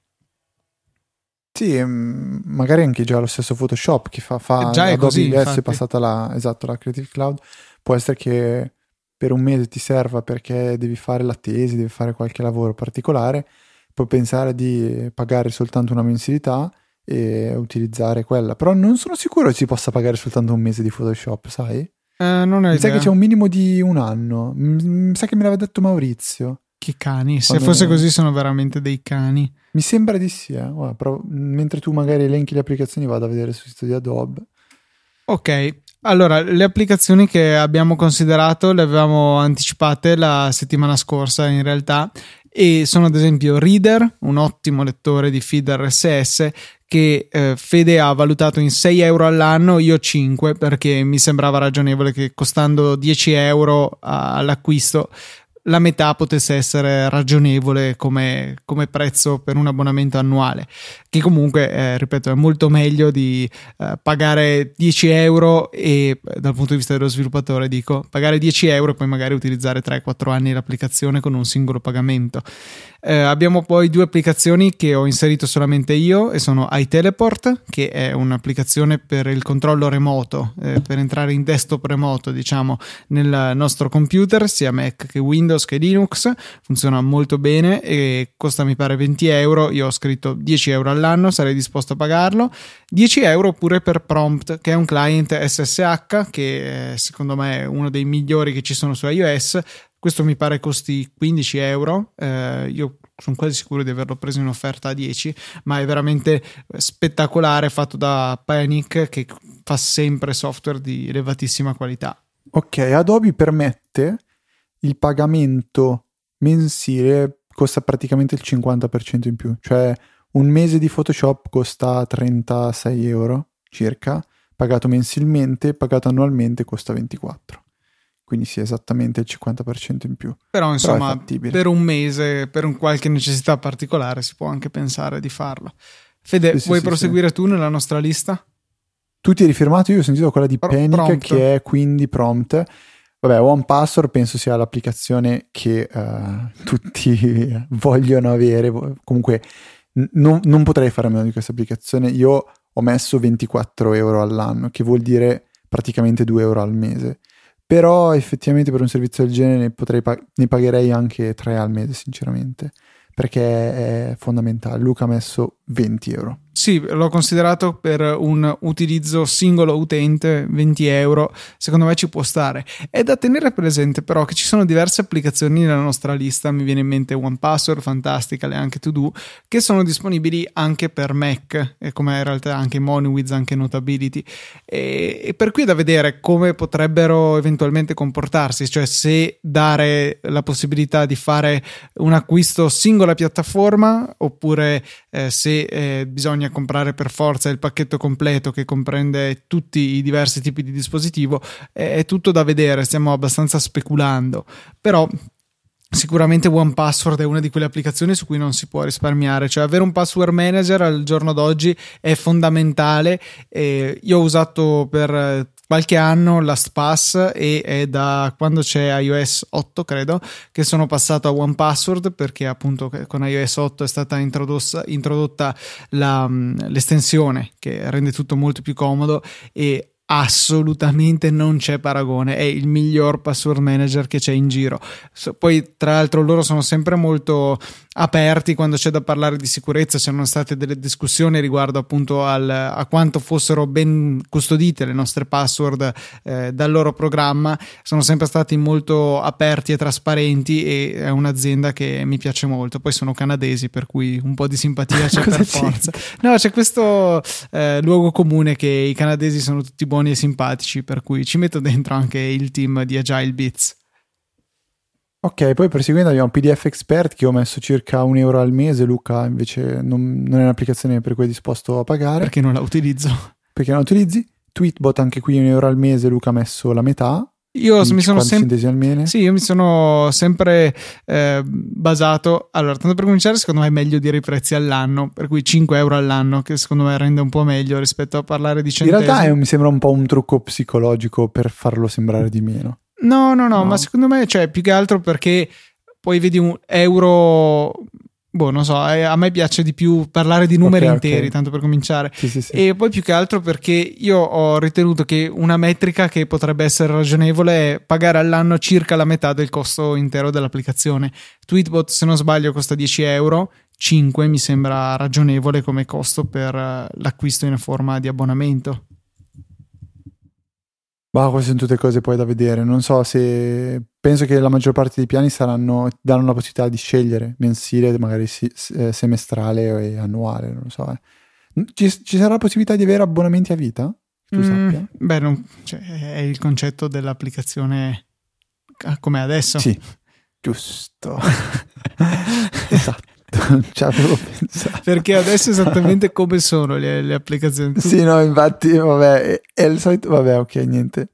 Sì, magari anche già lo stesso Photoshop che fa, fa Già è Adobe così, adesso è passata la, esatto, la Creative Cloud, può essere che per un mese ti serva perché devi fare la tesi, devi fare qualche lavoro particolare, puoi pensare di pagare soltanto una mensilità e utilizzare quella. Però non sono sicuro che si possa pagare soltanto un mese di Photoshop, sai? Eh, non è Mi sa che c'è un minimo di un anno. Mi sa che me l'aveva detto Maurizio. Che cani, se Quando fosse così sono veramente dei cani. Mi sembra di sì, eh. Guarda, però, mentre tu magari elenchi le applicazioni vado a vedere sul sito di Adobe. Ok, allora le applicazioni che abbiamo considerato le avevamo anticipate la settimana scorsa in realtà e sono ad esempio Reader, un ottimo lettore di feed RSS che eh, Fede ha valutato in 6 euro all'anno, io 5 perché mi sembrava ragionevole che costando 10 euro all'acquisto la metà potesse essere ragionevole come, come prezzo per un abbonamento annuale, che comunque, eh, ripeto, è molto meglio di eh, pagare 10 euro e eh, dal punto di vista dello sviluppatore dico pagare 10 euro e poi magari utilizzare 3-4 anni l'applicazione con un singolo pagamento. Eh, abbiamo poi due applicazioni che ho inserito solamente io e sono iTeleport che è un'applicazione per il controllo remoto, eh, per entrare in desktop remoto diciamo nel nostro computer sia Mac che Windows che Linux, funziona molto bene e costa mi pare 20 euro, io ho scritto 10 euro all'anno, sarei disposto a pagarlo. 10 euro pure per Prompt, che è un client SSH che eh, secondo me è uno dei migliori che ci sono su iOS. Questo mi pare costi 15 euro. eh, io sono quasi sicuro di averlo preso in offerta a 10, ma è veramente spettacolare, fatto da Panic che fa sempre software di elevatissima qualità. Ok, Adobe permette il pagamento mensile costa praticamente il 50% in più, cioè un mese di Photoshop costa 36 euro circa, pagato mensilmente, pagato annualmente costa 24. Quindi sì, esattamente il 50% in più. Però insomma, fattibile. per un mese, per un qualche necessità particolare, si può anche pensare di farlo. Fede, Sì, sì, vuoi sì, proseguire tu nella nostra lista? Tu ti eri firmato, io ho sentito quella di Pro- Panic Prompt. che è quindi Prompt. Vabbè, One Password penso sia l'applicazione che eh, tutti vogliono avere. Comunque n- non, non potrei fare a meno di questa applicazione. Io ho messo 24 euro all'anno, che vuol dire praticamente 2 euro al mese. Però effettivamente per un servizio del genere ne, potrei ne pagherei anche 3 al mese, sinceramente, perché è fondamentale. Luca ha messo 20 euro. Sì, l'ho considerato per un utilizzo singolo utente, 20 euro, secondo me ci può stare. È da tenere presente però che ci sono diverse applicazioni nella nostra lista, mi viene in mente OnePassword, Fantastica, e anche To Do, che sono disponibili anche per Mac, e come in realtà anche Moneywiz, anche Notability. E, e per cui è da vedere come potrebbero eventualmente comportarsi, cioè se dare la possibilità di fare un acquisto singola piattaforma oppure eh, se eh, bisogna comprare per forza il pacchetto completo che comprende tutti i diversi tipi di dispositivo è, è tutto da vedere, stiamo abbastanza speculando, però Sicuramente OnePassword è una di quelle applicazioni su cui non si può risparmiare, cioè avere un password manager al giorno d'oggi è fondamentale. Eh, io ho usato per eh, qualche anno LastPass e è da quando c'è iOS 8 credo che sono passato a OnePassword perché appunto con iOS 8 è stata introdotta, la, l'estensione che rende tutto molto più comodo e assolutamente non c'è paragone. È il miglior password manager che c'è in giro. Poi tra l'altro loro sono sempre molto aperti quando c'è da parlare di sicurezza c'erano state delle discussioni riguardo appunto al, a quanto fossero ben custodite le nostre password eh, dal loro programma. Sono sempre stati molto aperti e trasparenti e è un'azienda che mi piace molto. Poi sono canadesi per cui un po' di simpatia c'è per forza. No c'è questo eh, luogo comune che i canadesi sono tutti buoni e simpatici, per cui ci metto dentro anche il team di Agile Bits. Ok, poi perseguendo abbiamo PDF Expert che ho messo circa un euro al mese, Luca invece non, non è un'applicazione per cui è disposto a pagare. Perché non la utilizzo? Perché non la utilizzi? Tweetbot anche qui un euro al mese, Luca ha messo la metà. Io mi sono sempre sì, io mi sono sempre eh, basato. Allora, tanto per cominciare, secondo me è meglio dire i prezzi all'anno, per cui 5 euro all'anno, che secondo me rende un po' meglio rispetto a parlare di centesimi. In realtà è, mi sembra un po' un trucco psicologico per farlo sembrare di meno. No, no, no, no. ma secondo me, cioè, più che altro perché poi vedi un euro boh, non so, eh, a me piace di più parlare di numeri Ok, ok. interi, tanto per cominciare. Sì, sì, sì. E poi più che altro perché io ho ritenuto che una metrica che potrebbe essere ragionevole è pagare all'anno circa la metà del costo intero dell'applicazione. Tweetbot, se non sbaglio, costa 10 euro, 5 mi sembra ragionevole come costo per eh, l'acquisto in forma di abbonamento. Ma queste sono tutte cose poi da vedere. Non so se. Penso che la maggior parte dei piani saranno. danno la possibilità di scegliere mensile, magari si- eh, semestrale e annuale, non lo so. eh. Ci, ci sarà la possibilità di avere abbonamenti a vita? Tu Mm, sappia? beh, non- cioè, è il concetto dell'applicazione come adesso. Sì, giusto. esatto, non ci avevo pensato. Perché adesso esattamente come sono le, le applicazioni. Tu- Sì, no, infatti, vabbè, è, il solito. Vabbè, ok, niente,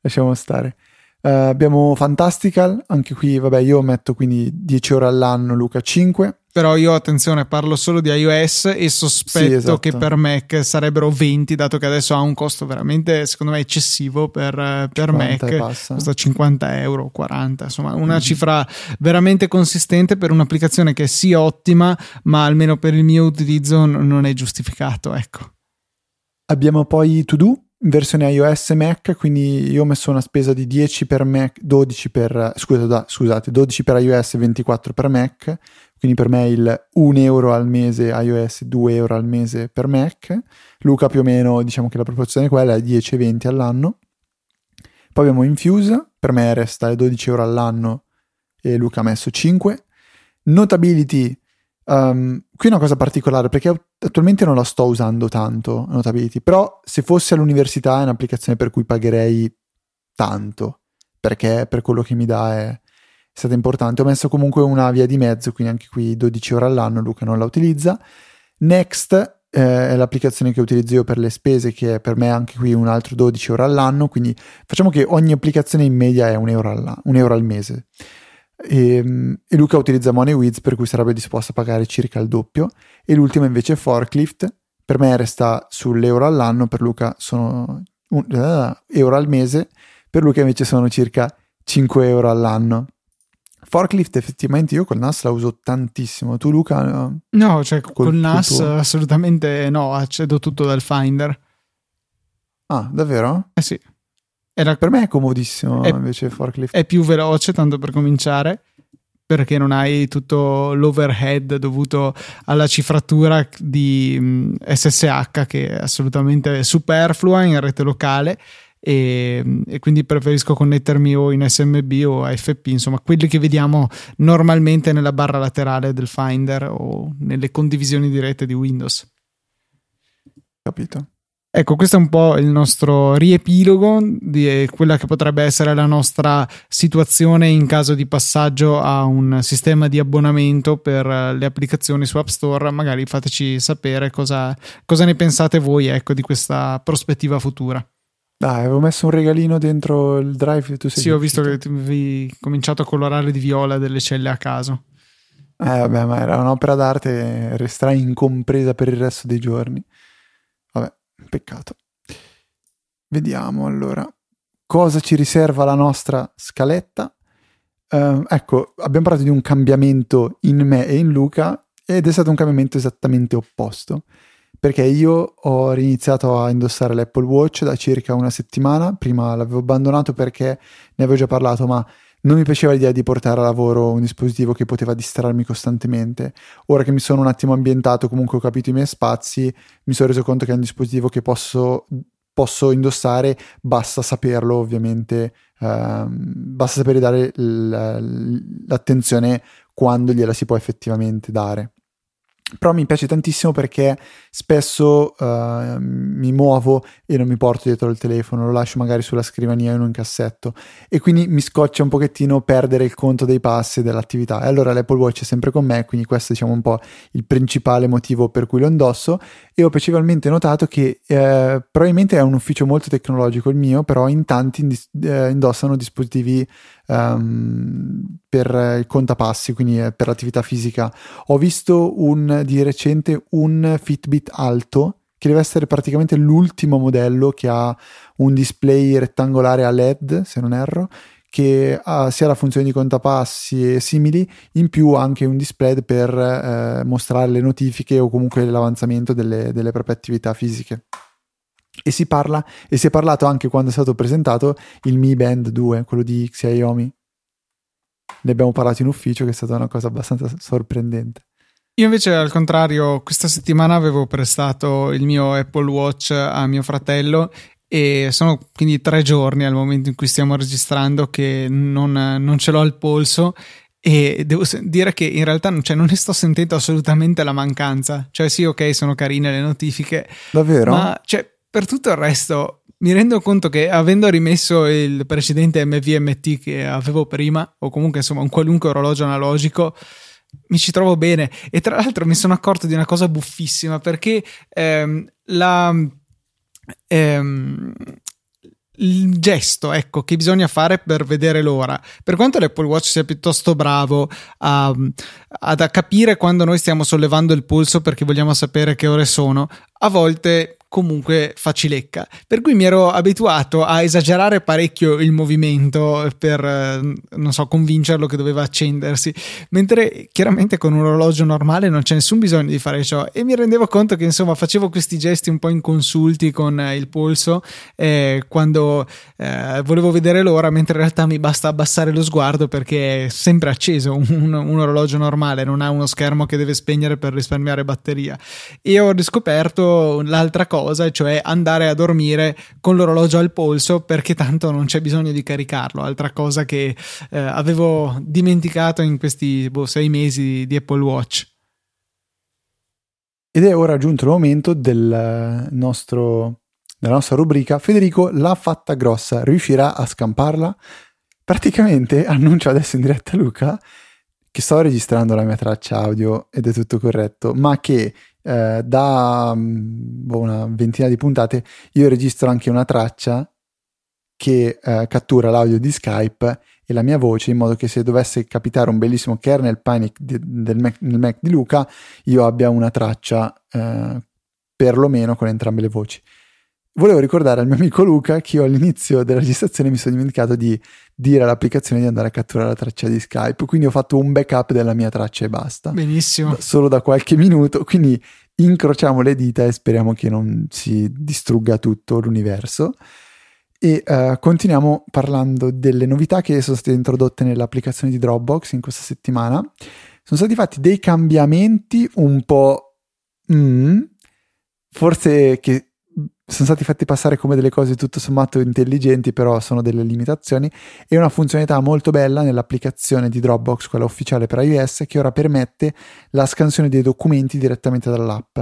lasciamo stare. Eh, abbiamo Fantastical, anche qui, vabbè, io metto quindi 10 ore all'anno, Luca 5. Però io, attenzione, parlo solo di iOS e sospetto Sì, esatto. che per Mac sarebbero 20, dato che adesso ha un costo veramente, secondo me, eccessivo per, eh, per 40 Mac. passa. Costa 50 euro, 40, insomma, una Mhm. cifra veramente consistente per un'applicazione che sia ottima, ma almeno per il mio utilizzo non è giustificato, ecco. Abbiamo poi To Do versione iOS e Mac, quindi io ho messo una spesa di 10 per Mac, 12 per scusa, da- scusate, 12 per iOS e 24 per Mac, quindi per me il 1 euro al mese iOS, 2 euro al mese per Mac. Luca più o meno diciamo che la proporzione è quella, è 10 e 20 all'anno. Poi abbiamo Infuse, per me resta 12 euro all'anno e Luca ha messo 5. Notability, um, qui è una cosa particolare perché attualmente non la sto usando tanto, Notability, però se fosse all'università è un'applicazione per cui pagherei tanto, perché per quello che mi dà è stata importante. Ho messo comunque una via di mezzo, quindi anche qui 12 ore all'anno, Luca non la utilizza. Next eh, è l'applicazione che utilizzo io per le spese, che è per me anche qui un altro 12 ore all'anno, quindi facciamo che ogni applicazione in media è un euro, un euro al mese. E, e Luca utilizza MoneyWiz per cui sarebbe disposto a pagare circa il doppio e l'ultima invece è Forklift per me resta sull'euro all'anno per Luca sono un, eh, euro al mese per Luca invece sono circa 5 euro all'anno Forklift effettivamente io col NAS la uso tantissimo tu Luca no? No, cioè col, Col NAS tuo- assolutamente no, accedo tutto dal Finder. ah davvero? Eh sì. Era- per me è comodissimo È- invece Forklift è più veloce, tanto per cominciare, perché non hai tutto l'overhead dovuto alla cifratura di mh, SSH che è assolutamente superflua in rete locale. E, e quindi preferisco connettermi o in SMB o AFP, insomma, quelli che vediamo normalmente nella barra laterale del Finder o nelle condivisioni di rete di Windows. capito Ecco, questo è un po' il nostro riepilogo di eh, quella che potrebbe essere la nostra situazione in caso di passaggio a un sistema di abbonamento per eh, le applicazioni su App Store. Magari fateci sapere cosa, cosa ne pensate voi ecco, di questa prospettiva futura. Dai avevo messo un regalino dentro il drive tu sei Sì, ho visto che vi cominciato a colorare di viola delle celle a caso. Eh, vabbè, ma era un'opera d'arte, resterà incompresa per il resto dei giorni. Vabbè, peccato. Vediamo allora cosa ci riserva la nostra scaletta. Ehm, ecco, abbiamo parlato di un cambiamento in me e in Luca ed è stato un cambiamento esattamente opposto. Perché io ho riniziato a indossare l'Apple Watch da circa una settimana. Prima l'avevo abbandonato perché ne avevo già parlato, ma non mi piaceva l'idea di portare a lavoro un dispositivo che poteva distrarmi costantemente. Ora che mi sono un attimo ambientato, comunque ho capito i miei spazi, mi sono reso conto che è un dispositivo che posso, posso indossare, basta saperlo ovviamente, ehm, basta sapere dare l'attenzione quando gliela si può effettivamente dare. Però mi piace tantissimo perché spesso eh, mi muovo e non mi porto dietro il telefono, lo lascio magari sulla scrivania in un cassetto e quindi mi scoccia un pochettino perdere il conto dei passi dell'attività. E allora l'Apple Watch è sempre con me, quindi questo diciamo un po' il principale motivo per cui lo indosso e ho piacevolmente notato che eh, probabilmente è un ufficio molto tecnologico il mio, però in tanti indis- eh, indossano dispositivi ehm, per il contapassi, quindi eh, per l'attività fisica. Ho visto un, di recente un Fitbit Alto che deve essere praticamente l'ultimo modello che ha un display rettangolare a LED, se non erro, che ha sia la funzione di contapassi e simili, in più anche un display per eh, mostrare le notifiche o comunque l'avanzamento delle, delle proprie attività fisiche. E si parla, e si è parlato anche quando è stato presentato il Mi Band 2, quello di Xiaomi. Ne abbiamo parlato in ufficio, che è stata una cosa abbastanza sorprendente. Io invece al contrario, questa settimana avevo prestato il mio Apple Watch a mio fratello e sono quindi tre giorni al momento in cui stiamo registrando che non, non ce l'ho al polso e devo dire che in realtà cioè, non ne sto sentendo assolutamente la mancanza. Cioè sì, ok, sono carine le notifiche. Davvero? Ma cioè, per tutto il resto mi rendo conto che avendo rimesso il precedente MVMT che avevo prima, o comunque insomma un qualunque orologio analogico, mi ci trovo bene. E tra l'altro mi sono accorto di una cosa buffissima perché ehm, la ehm, il gesto ecco, che bisogna fare per vedere l'ora. Per quanto l'Apple Watch sia piuttosto bravo a, ad, capire quando noi stiamo sollevando il polso perché vogliamo sapere che ore sono, a volte comunque facilecca. Per cui mi ero abituato a esagerare parecchio il movimento per, eh, non so, convincerlo che doveva accendersi, mentre chiaramente con un orologio normale non c'è nessun bisogno di fare ciò e mi rendevo conto che insomma facevo questi gesti un po' inconsulti con eh, il polso eh, quando eh, volevo vedere l'ora, mentre in realtà mi basta abbassare lo sguardo perché è sempre acceso un, un orologio normale, non ha uno schermo che deve spegnere per risparmiare batteria. E ho riscoperto l'altra cosa cosa, cioè andare a dormire con l'orologio al polso perché tanto non c'è bisogno di caricarlo. Altra cosa che eh, avevo dimenticato in questi boh, sei mesi di Apple Watch. Ed è ora giunto il momento del nostro, della nostra rubrica. Federico l'ha fatta grossa, riuscirà a scamparla? Praticamente annuncio adesso in diretta a Luca che sto registrando la mia traccia audio ed è tutto corretto, ma che eh, da mm, boh, una ventina di puntate io registro anche una traccia che eh, cattura l'audio di Skype e la mia voce in modo che se dovesse capitare un bellissimo kernel panic di, del Mac, nel Mac di Luca io abbia una traccia eh, perlomeno con entrambe le voci. Volevo ricordare al mio amico Luca che io all'inizio della registrazione mi sono dimenticato di dire all'applicazione di andare a catturare la traccia di Skype, quindi ho fatto un backup della mia traccia e basta. Benissimo. Solo da qualche minuto, quindi incrociamo le dita e speriamo che non si distrugga tutto l'universo. E uh, continuiamo parlando delle novità che sono state introdotte nell'applicazione di Dropbox in questa settimana. Sono stati fatti dei cambiamenti un po'... Mm, forse che sono stati fatti passare come delle cose tutto sommato intelligenti, però sono delle limitazioni, e una funzionalità molto bella nell'applicazione di Dropbox, quella ufficiale per iOS, che ora permette la scansione dei documenti direttamente dall'app.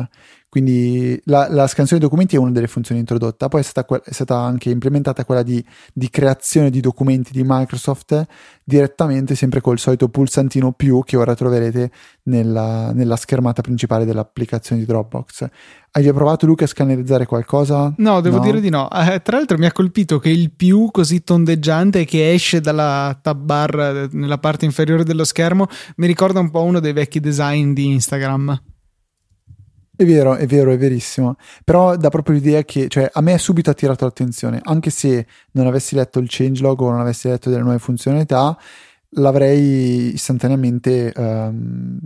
Quindi la, la, scansione dei documenti è una delle funzioni introdotte, poi è stata, è stata anche implementata quella di, di, creazione di documenti di Microsoft direttamente, sempre col solito pulsantino più che ora troverete nella, nella schermata principale dell'applicazione di Dropbox. Hai già provato Luca a scannerizzare qualcosa? No, devo no? dire di no. Eh, tra l'altro mi ha colpito che il più così tondeggiante che esce dalla tab bar eh, nella parte inferiore dello schermo mi ricorda un po' uno dei vecchi design di Instagram. È vero, è vero, è verissimo. Però dà proprio l'idea che, cioè, a me è subito attirato l'attenzione, anche se non avessi letto il changelog o non avessi letto delle nuove funzionalità, l'avrei istantaneamente um,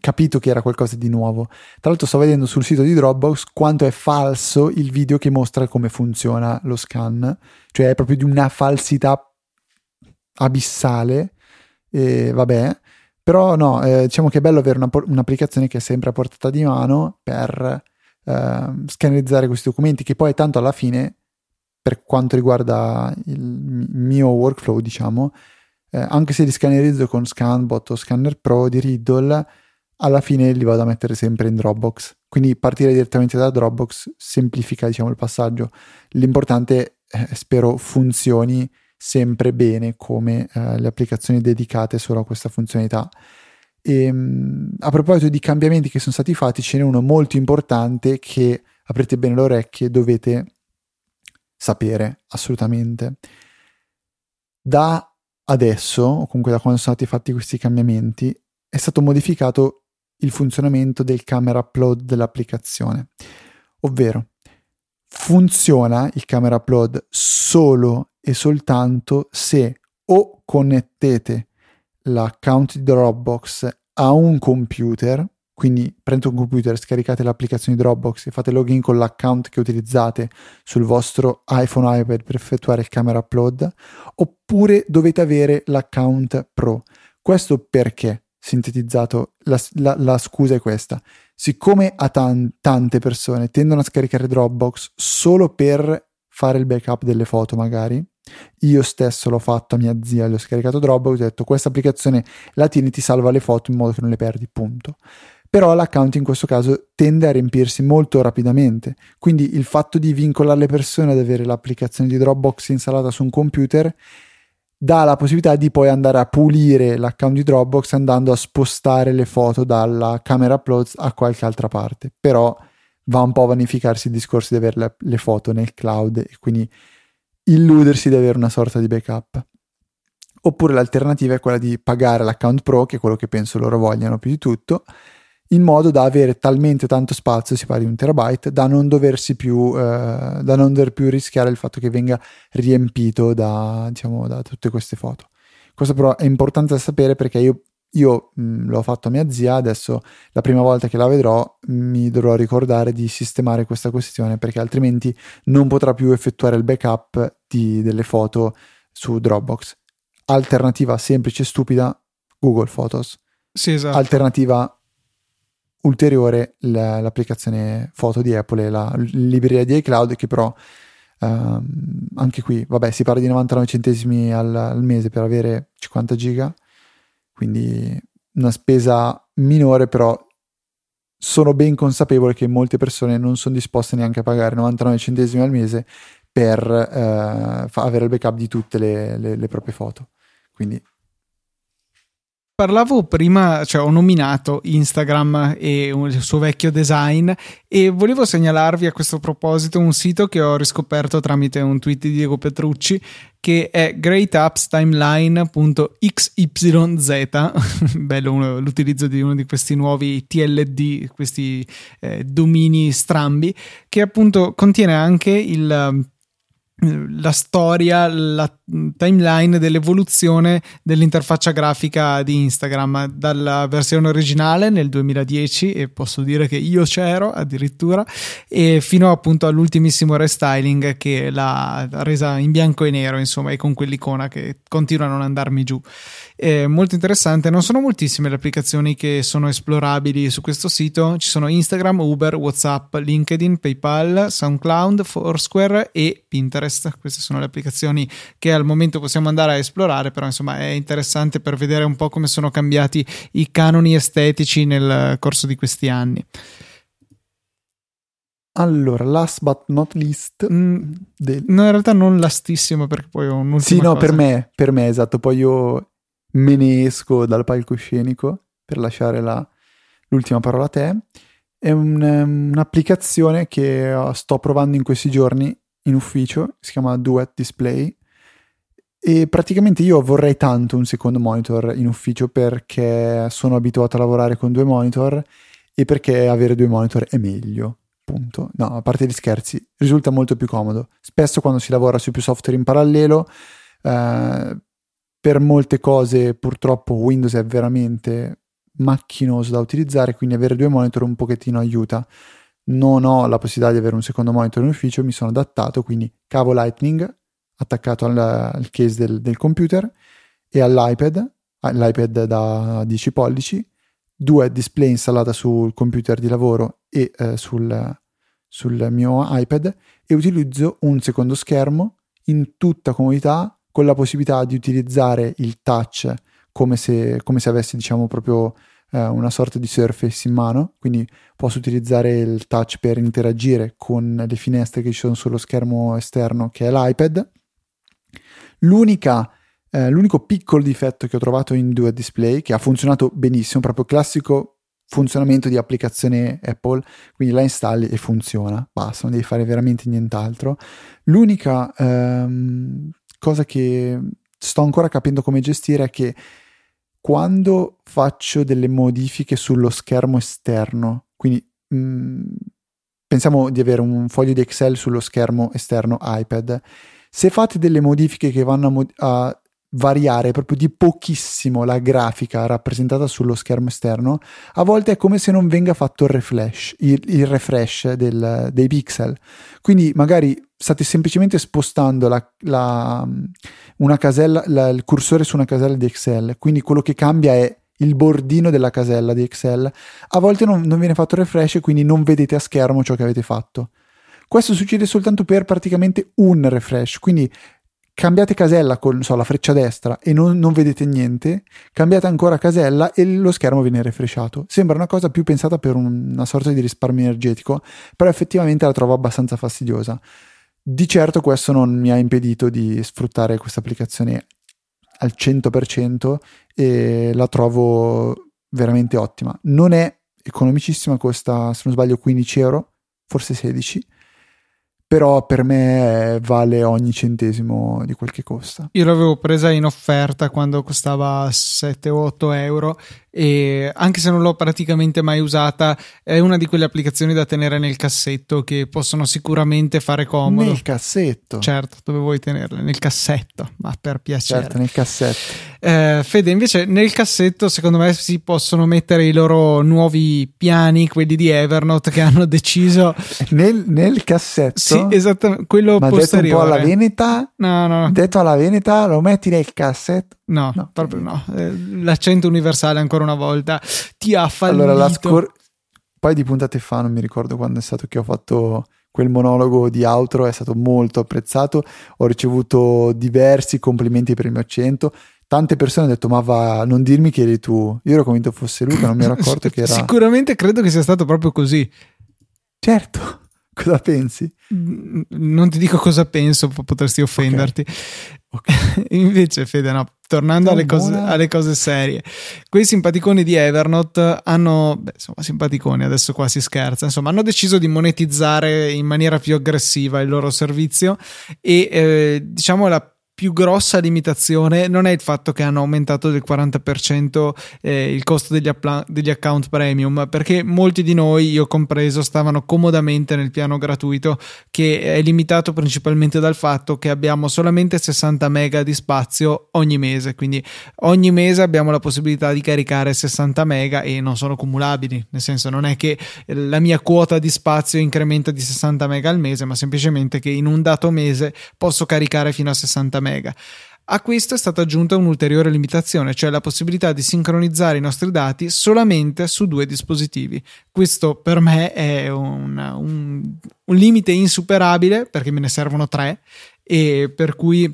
capito che era qualcosa di nuovo. Tra l'altro sto vedendo sul sito di Dropbox quanto è falso il video che mostra come funziona lo scan, cioè è proprio di una falsità abissale. E vabbè, però no, eh, diciamo che è bello avere una, un'applicazione che è sempre a portata di mano per eh, scannerizzare questi documenti, che poi tanto alla fine, per quanto riguarda il mio workflow, diciamo, eh, anche se li scannerizzo con Scanbot o Scanner Pro di Riddle, alla fine li vado a mettere sempre in Dropbox. Quindi partire direttamente da Dropbox semplifica diciamo, il passaggio. L'importante, eh, spero, funzioni sempre bene come eh, le applicazioni dedicate solo a questa funzionalità. E, ehm, a proposito di cambiamenti che sono stati fatti, ce n'è uno molto importante che aprite bene le orecchie, dovete sapere assolutamente. Da adesso, o comunque da quando sono stati fatti questi cambiamenti, è stato modificato il funzionamento del camera upload dell'applicazione, ovvero funziona il camera upload solo e soltanto se o connettete l'account di Dropbox a un computer, quindi prendete un computer, scaricate l'applicazione Dropbox e fate login con l'account che utilizzate sul vostro iPhone o iPad per effettuare il camera upload, oppure dovete avere l'account Pro. Questo perché? Sintetizzato, la, la, la scusa è questa. Siccome a tan- tante persone tendono a scaricare Dropbox solo per fare il backup delle foto, magari, io stesso l'ho fatto a mia zia, le ho scaricato Dropbox, ho detto questa applicazione la tieni, ti salva le foto in modo che non le perdi, punto. Però l'account in questo caso tende a riempirsi molto rapidamente, quindi il fatto di vincolare le persone ad avere l'applicazione di Dropbox installata su un computer dà la possibilità di poi andare a pulire l'account di Dropbox andando a spostare le foto dalla camera uploads a qualche altra parte. Però va un po' a vanificarsi il discorso di avere le, le foto nel cloud e quindi illudersi di avere una sorta di backup. Oppure l'alternativa è quella di pagare l'account pro, che è quello che penso loro vogliano più di tutto, in modo da avere talmente tanto spazio, si parla di un terabyte, da non doversi più, eh, da non dover più rischiare il fatto che venga riempito da, diciamo, da tutte queste foto. Questo però è importante da sapere perché io, io mh, l'ho fatto a mia zia, adesso la prima volta che la vedrò mi dovrò ricordare di sistemare questa questione perché altrimenti non potrà più effettuare il backup di, delle foto su Dropbox. Alternativa semplice e stupida, Google Photos. Sì, esatto. Alternativa ulteriore l'applicazione foto di Apple e la libreria di iCloud che però ehm, anche qui vabbè si parla di 99 centesimi al, al, mese per avere 50 giga quindi una spesa minore però sono ben consapevole che molte persone non sono disposte neanche a pagare 99 centesimi al mese per eh, avere il backup di tutte le, le, le proprie foto. Quindi parlavo prima, cioè ho nominato Instagram e il suo vecchio design e volevo segnalarvi a questo proposito un sito che ho riscoperto tramite un tweet di Diego Petrucci che è greatappstimeline.xyz bello l'utilizzo di uno di questi nuovi TLD questi eh, domini strambi che appunto contiene anche il la storia, la timeline dell'evoluzione dell'interfaccia grafica di Instagram. Dalla versione originale nel 2010 e posso dire che io c'ero addirittura e fino appunto all'ultimissimo restyling che l'ha resa in bianco e nero insomma e con quell'icona che continua a non andarmi giù. È molto interessante non sono moltissime le applicazioni che sono esplorabili su questo sito. Ci sono Instagram, Uber, Whatsapp, LinkedIn, PayPal, SoundCloud, Foursquare e Pinterest queste sono le applicazioni che al momento possiamo andare a esplorare però insomma è interessante per vedere un po' come sono cambiati i canoni estetici nel corso di questi anni allora, last but not least, mm, del... no, in realtà non lastissimo perché poi ho un'ultima Sì, no, cosa. per me, per me, esatto. Poi io me ne esco dal palcoscenico per lasciare la, l'ultima parola a te. È un, um, un'applicazione che uh, sto provando in questi giorni in ufficio, si chiama Duet Display. E praticamente io vorrei tanto un secondo monitor in ufficio perché sono abituato a lavorare con due monitor e perché avere due monitor è meglio. Punto. No, a parte gli scherzi, risulta molto più comodo. Spesso quando si lavora su più software in parallelo, eh, per molte cose purtroppo Windows è veramente macchinoso da utilizzare, quindi avere due monitor un pochettino aiuta. Non ho la possibilità di avere un secondo monitor in ufficio, mi sono adattato, quindi cavo Lightning attaccato al, al case del, del, computer e all'iPad, l'iPad da 10 pollici, due display installata sul computer di lavoro e eh, sul, sul mio iPad e utilizzo un secondo schermo in tutta comodità con la possibilità di utilizzare il touch come se, come se avessi diciamo proprio eh, una sorta di surface in mano, quindi posso utilizzare il touch per interagire con le finestre che ci sono sullo schermo esterno che è l'iPad. L'unica, eh, l'unico piccolo difetto che ho trovato in Dual Display, che ha funzionato benissimo, proprio classico funzionamento di applicazione Apple, quindi la installi e funziona, basta, non devi fare veramente nient'altro. L'unica ehm, cosa che sto ancora capendo come gestire è che quando faccio delle modifiche sullo schermo esterno, quindi mh, mm, pensiamo di avere un foglio di Excel sullo schermo esterno iPad, se fate delle modifiche che vanno a, mod- a variare proprio di pochissimo la grafica rappresentata sullo schermo esterno, a volte è come se non venga fatto il refresh, il, il refresh del, dei pixel. Quindi magari state semplicemente spostando la, la, una casella, la, il cursore su una casella di Excel, quindi quello che cambia è il bordino della casella di Excel. A volte non, non viene fatto refresh e quindi non vedete a schermo ciò che avete fatto. Questo succede soltanto per praticamente un refresh, quindi cambiate casella con so, la freccia destra e non, non, vedete niente, cambiate ancora casella e lo schermo viene refreshato. Sembra una cosa più pensata per un, una sorta di risparmio energetico, però effettivamente la trovo abbastanza fastidiosa. Di certo questo non mi ha impedito di sfruttare questa applicazione al 100% e la trovo veramente ottima. Non è economicissima, costa se non sbaglio 15 euro, forse 16 però per me vale ogni centesimo di quel che costa. Io l'avevo presa in offerta quando costava 7 o 8 euro e anche se non l'ho praticamente mai usata è una di quelle applicazioni da tenere nel cassetto che possono sicuramente fare comodo. Nel cassetto? Certo, dove vuoi tenerle? Nel cassetto, ma per piacere. Certo, nel cassetto. Eh, Fede, invece nel cassetto secondo me si possono mettere i loro nuovi piani, quelli di Evernote che hanno deciso... Nel, nel cassetto? Sì, esattamente, quello ma posteriore. detto un po' alla Veneta? No, no. Detto alla Veneta lo metti nel cassetto? No, no, proprio no. Eh, l'accento universale ancora una volta ti ha fallito. Allora, la scor- paio di puntate fa, non mi ricordo quando è stato che ho fatto quel monologo di outro, è stato molto apprezzato. Ho ricevuto diversi complimenti per il mio accento. Tante persone hanno detto: Ma va, non dirmi che eri tu. Io ero convinto fosse Luca, non mi ero accorto che era. Sicuramente credo che sia stato proprio così. Certo. Cosa pensi? Non ti dico cosa penso, potresti offenderti. Okay. Okay. Invece, Fede, no, tornando alle cose, alle cose, serie, quei simpaticoni di Evernote hanno, beh, insomma, simpaticoni, adesso qua si scherza, insomma, hanno deciso di monetizzare in maniera più aggressiva il loro servizio e eh, diciamo la più grossa limitazione non è il fatto che hanno aumentato del 40% eh, il costo degli, appla- degli, account premium, perché molti di noi, io compreso, stavano comodamente nel piano gratuito che è limitato principalmente dal fatto che abbiamo solamente 60 mega di spazio ogni mese, quindi ogni mese abbiamo la possibilità di caricare 60 mega e non sono cumulabili, nel senso non è che la mia quota di spazio incrementa di 60 mega al mese, ma semplicemente che in un dato mese posso caricare fino a 60 mega mega. A questo è stata aggiunta un'ulteriore limitazione, cioè la possibilità di sincronizzare i nostri dati solamente su due dispositivi. Questo per me è un, un, un limite insuperabile perché me ne servono tre e per cui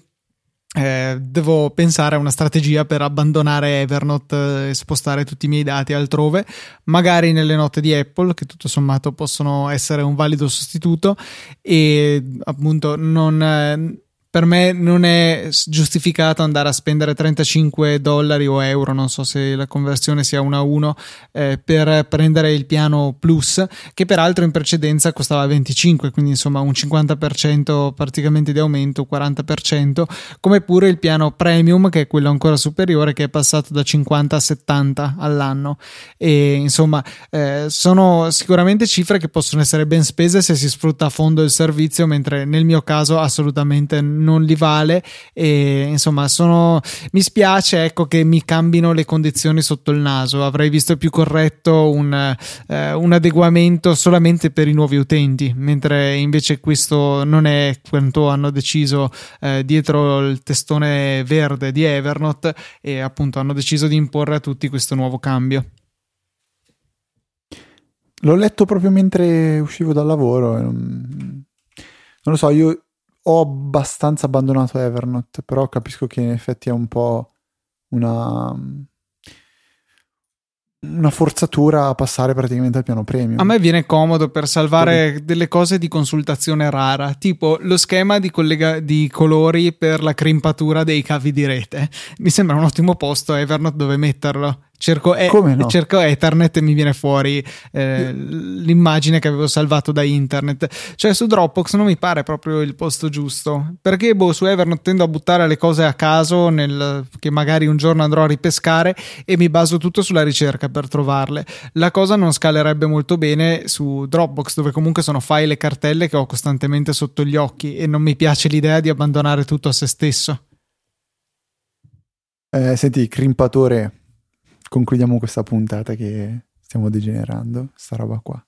eh, devo pensare a una strategia per abbandonare Evernote e spostare tutti i miei dati altrove, magari nelle note di Apple, che tutto sommato possono essere un valido sostituto, e appunto non per me non è giustificato andare a spendere 35 dollari o euro, non so se la conversione sia 1 a 1, eh, per prendere il piano Plus, che peraltro in precedenza costava 25, quindi insomma un 50% praticamente di aumento, 40%, come pure il piano Premium, che è quello ancora superiore, che è passato da 50 a 70 all'anno. E insomma, eh, sono sicuramente cifre che possono essere ben spese se si sfrutta a fondo il servizio, mentre nel mio caso assolutamente non non li vale e insomma sono mi spiace ecco che mi cambino le condizioni sotto il naso avrei visto più corretto un, eh, un adeguamento solamente per i nuovi utenti mentre invece questo non è quanto hanno deciso eh, dietro il testone verde di Evernote e appunto hanno deciso di imporre a tutti questo nuovo cambio L'ho letto proprio mentre uscivo dal lavoro. Non, non lo so, io ho abbastanza abbandonato Evernote, però capisco che in effetti è un po' una una forzatura a passare praticamente al piano premium. A me viene comodo per salvare Dove? delle cose di consultazione rara, tipo lo schema di, collega- di, colori per la crimpatura dei cavi di rete. Mi sembra un ottimo posto Evernote dove metterlo. Cerco, e- no? cerco Ethernet e mi viene fuori eh, l'immagine che avevo salvato da internet. Cioè, su Dropbox non mi pare proprio il posto giusto. Perché boh, su Evernote tendo a buttare le cose a caso, nel, che magari un giorno andrò a ripescare e mi baso tutto sulla ricerca per trovarle. La cosa non scalerebbe molto bene su Dropbox, dove comunque sono file e cartelle che ho costantemente sotto gli occhi e non mi piace l'idea di abbandonare tutto a se stesso. Eh, senti, crimpatore, concludiamo questa puntata che stiamo degenerando, sta roba qua.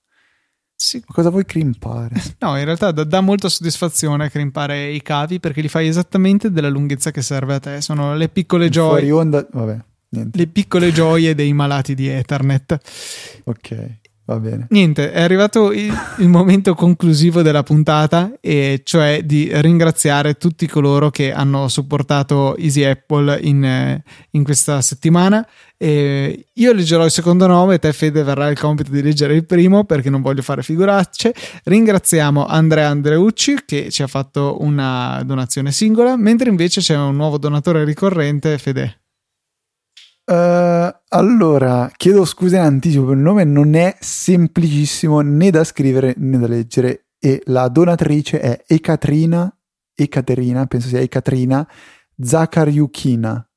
Sì. Ma cosa vuoi crimpare? No, in realtà dà, dà molta soddisfazione crimpare i cavi perché li fai esattamente della lunghezza che serve a te. Sono le piccole Fuori gioie, onda, vabbè, niente. le piccole gioie dei malati di Ethernet. Ok, va bene. Niente, è arrivato il, il momento conclusivo della puntata, e cioè di ringraziare tutti coloro che hanno supportato Easy Apple in, eh, in questa settimana. E io leggerò il secondo nome, te Fede verrà il compito di leggere il primo perché non voglio fare figuracce. Ringraziamo Andrea Andreucci che ci ha fatto una donazione singola, mentre invece c'è un nuovo donatore ricorrente, Fede. Uh, allora, chiedo scusa in anticipo, per il nome non è semplicissimo né da scrivere né da leggere e la donatrice è Ekaterina, Ekaterina, penso sia Ekaterina Zakariukina.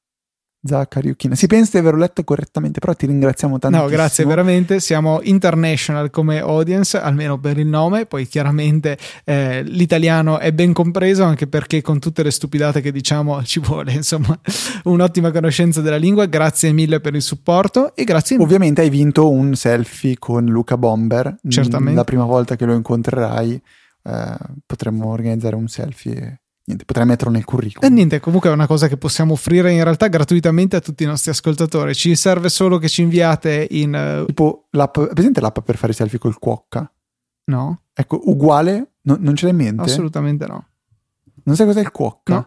Zakariukina. Si pensa di averlo letto correttamente, però ti ringraziamo tanto. No, grazie veramente. Siamo international come audience, almeno per il nome. Poi chiaramente eh, l'italiano è ben compreso, anche perché con tutte le stupidate che diciamo ci vuole insomma un'ottima conoscenza della lingua. Grazie mille per il supporto e grazie. Ovviamente hai vinto un selfie con Luca Bomber. Certamente. La prima volta che lo incontrerai eh, potremmo organizzare un selfie. E niente, potrai metterlo nel E curriculum. niente, comunque è una cosa che possiamo offrire in realtà gratuitamente a tutti i nostri ascoltatori. Ci serve solo che ci inviate in. eh, Tipo, l'app, presente l'app per fare i selfie col cuocca? no, Ecco, uguale, no- non ce l'hai in mente? assolutamente no. Non sai cos'è il cuocca? No.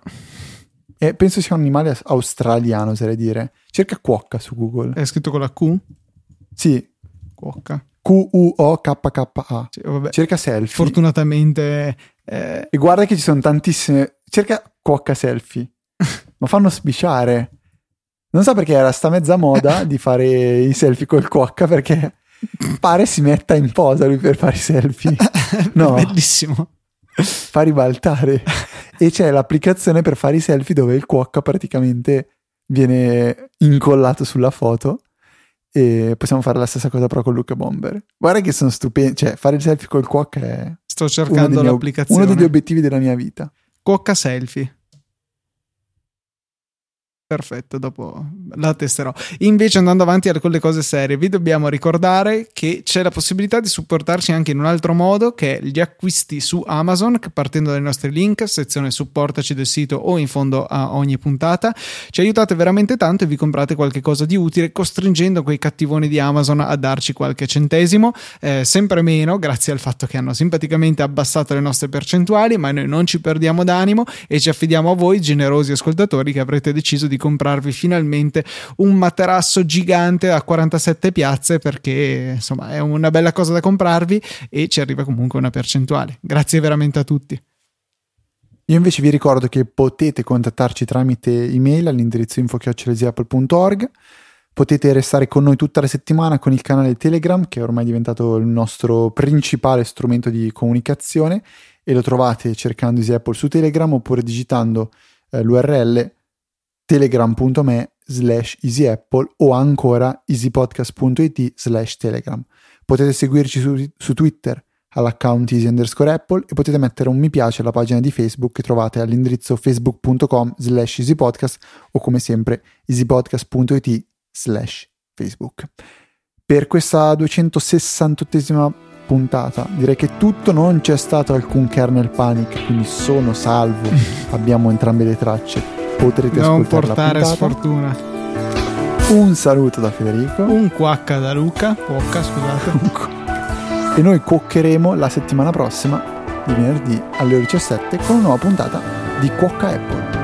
Eh, penso sia un animale australiano, oserei dire. Cerca cuocca su Google. È scritto con la Q? Sì, Cuocca. Q-U-O-K-K-A. Sì, vabbè. Cerca selfie. Fortunatamente. eh, e guarda che ci sono tantissime. Cerca cuocca selfie. Ma fanno sbiciare. Non so perché era sta mezza moda di fare i selfie col cuocca perché pare si metta in posa lui per fare i selfie. No. Bellissimo. fa ribaltare. e c'è l'applicazione per fare i selfie dove il cuocca praticamente viene incollato sulla foto. E possiamo fare la stessa cosa però con Luca Bomber. Guarda che sono stupendi. Cioè, fare il selfie col cuocca è Sto uno, cercando miei- l'applicazione. uno degli obiettivi della mia vita. Cuocca selfie. Perfetto, dopo la testerò. Invece, andando avanti con le cose serie, vi dobbiamo ricordare che c'è la possibilità di supportarci anche in un altro modo, che è gli acquisti su Amazon, partendo dai nostri link, sezione supportaci del sito o in fondo a ogni puntata. Ci aiutate veramente tanto e vi comprate qualche cosa di utile, costringendo quei cattivoni di Amazon a darci qualche centesimo, eh, sempre meno, grazie al fatto che hanno simpaticamente abbassato le nostre percentuali, ma noi non ci perdiamo d'animo e ci affidiamo a voi, generosi ascoltatori, che avrete deciso di comprarvi finalmente un materasso gigante a 47 piazze perché insomma è una bella cosa da comprarvi e ci arriva comunque una percentuale. Grazie veramente a tutti. Io invece vi ricordo che potete contattarci tramite email all'indirizzo info.apple.org. Potete restare con noi tutta la settimana con il canale Telegram, che è ormai diventato il nostro principale strumento di comunicazione, e lo trovate cercando Easy Apple su Telegram oppure digitando eh, l'URL telegram.me slash easyapple o ancora easypodcast.it slash telegram. Potete seguirci su, su Twitter all'account easy underscore apple e potete mettere un mi piace alla pagina di Facebook che trovate all'indirizzo facebook.com slash easypodcast o come sempre easypodcast.it slash facebook. Per questa 268esima puntata direi che tutto, non c'è stato alcun kernel panic, quindi sono salvo, abbiamo entrambe le tracce, potrete Non ascoltare portare sfortuna. Un saluto da Federico Un quacca da Luca, cuocca scusate. e noi cuoccheremo la settimana prossima, di venerdì alle ore 17, con una nuova puntata di Cuocca Apple.